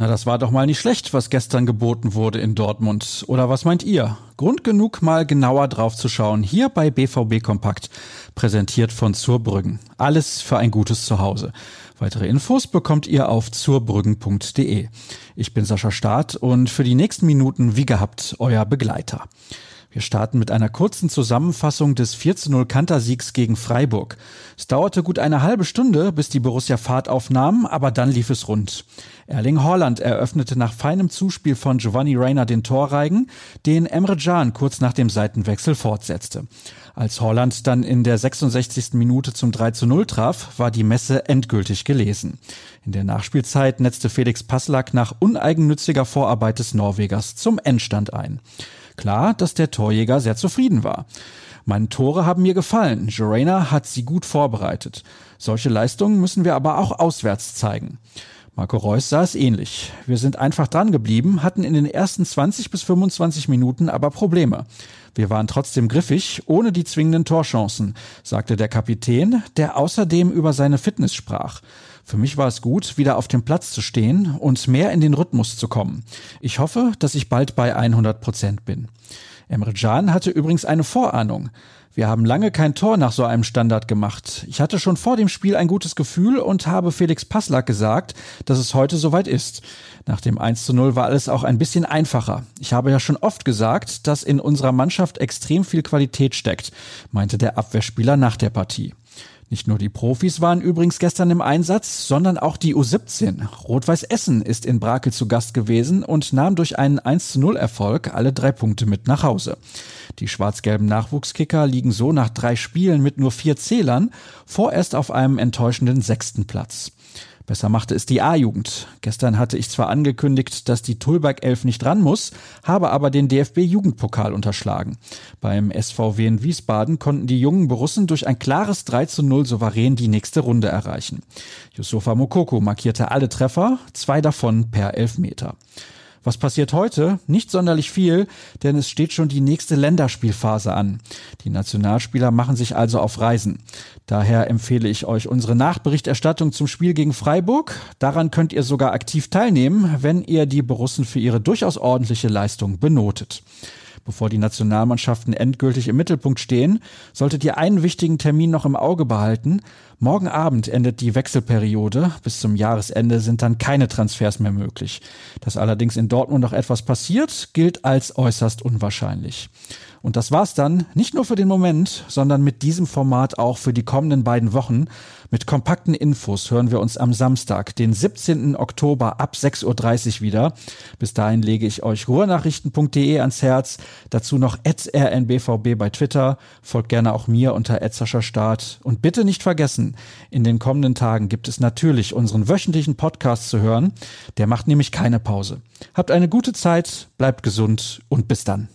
Na, das war doch mal nicht schlecht, was gestern geboten wurde in Dortmund. Oder was meint ihr? Grund genug, mal genauer drauf zu schauen. Hier bei BVB Kompakt, präsentiert von Zurbrüggen. Alles für ein gutes Zuhause. Weitere Infos bekommt ihr auf zurbrüggen.de. Ich bin Sascha Staat und für die nächsten Minuten, wie gehabt, euer Begleiter. Wir starten mit einer kurzen Zusammenfassung des 4-0 Kantersiegs gegen Freiburg. Es dauerte gut eine halbe Stunde, bis die Borussia Fahrt aufnahm, aber dann lief es rund. Erling Haaland eröffnete nach feinem Zuspiel von Giovanni Reiner den Torreigen, den Emre Can kurz nach dem Seitenwechsel fortsetzte. Als Holland dann in der 66. Minute zum 3 zu 0 traf, war die Messe endgültig gelesen. In der Nachspielzeit netzte Felix Passlack nach uneigennütziger Vorarbeit des Norwegers zum Endstand ein. Klar, dass der Torjäger sehr zufrieden war. Meine Tore haben mir gefallen. Jorena hat sie gut vorbereitet. Solche Leistungen müssen wir aber auch auswärts zeigen. Marco Reus sah es ähnlich. Wir sind einfach dran geblieben, hatten in den ersten 20 bis 25 Minuten aber Probleme. Wir waren trotzdem griffig, ohne die zwingenden Torchancen, sagte der Kapitän, der außerdem über seine Fitness sprach. Für mich war es gut, wieder auf dem Platz zu stehen und mehr in den Rhythmus zu kommen. Ich hoffe, dass ich bald bei 100 Prozent bin. Emre Can hatte übrigens eine Vorahnung. Wir haben lange kein Tor nach so einem Standard gemacht. Ich hatte schon vor dem Spiel ein gutes Gefühl und habe Felix Passlack gesagt, dass es heute soweit ist. Nach dem 1 zu 0 war alles auch ein bisschen einfacher. Ich habe ja schon oft gesagt, dass in unserer Mannschaft extrem viel Qualität steckt, meinte der Abwehrspieler nach der Partie. Nicht nur die Profis waren übrigens gestern im Einsatz, sondern auch die U17. Rot-Weiß Essen ist in Brakel zu Gast gewesen und nahm durch einen 1 zu 0 Erfolg alle drei Punkte mit nach Hause. Die schwarz-gelben Nachwuchskicker liegen so nach drei Spielen mit nur vier Zählern vorerst auf einem enttäuschenden sechsten Platz. Besser machte es die A-Jugend. Gestern hatte ich zwar angekündigt, dass die Tulberg 11 nicht ran muss, habe aber den DFB-Jugendpokal unterschlagen. Beim SVW in Wiesbaden konnten die jungen Borussen durch ein klares 3 zu 0 souverän die nächste Runde erreichen. Yusufa Mokoko markierte alle Treffer, zwei davon per Elfmeter. Was passiert heute? Nicht sonderlich viel, denn es steht schon die nächste Länderspielphase an. Die Nationalspieler machen sich also auf Reisen. Daher empfehle ich euch unsere Nachberichterstattung zum Spiel gegen Freiburg. Daran könnt ihr sogar aktiv teilnehmen, wenn ihr die Borussen für ihre durchaus ordentliche Leistung benotet. Bevor die Nationalmannschaften endgültig im Mittelpunkt stehen, solltet ihr einen wichtigen Termin noch im Auge behalten. Morgen Abend endet die Wechselperiode. Bis zum Jahresende sind dann keine Transfers mehr möglich. Dass allerdings in Dortmund noch etwas passiert, gilt als äußerst unwahrscheinlich. Und das war's dann, nicht nur für den Moment, sondern mit diesem Format auch für die kommenden beiden Wochen. Mit kompakten Infos hören wir uns am Samstag, den 17. Oktober ab 6.30 Uhr wieder. Bis dahin lege ich euch ruhrnachrichten.de ans Herz. Dazu noch rnbvb bei Twitter. Folgt gerne auch mir unter Start. Und bitte nicht vergessen, in den kommenden Tagen gibt es natürlich unseren wöchentlichen Podcast zu hören. Der macht nämlich keine Pause. Habt eine gute Zeit, bleibt gesund und bis dann.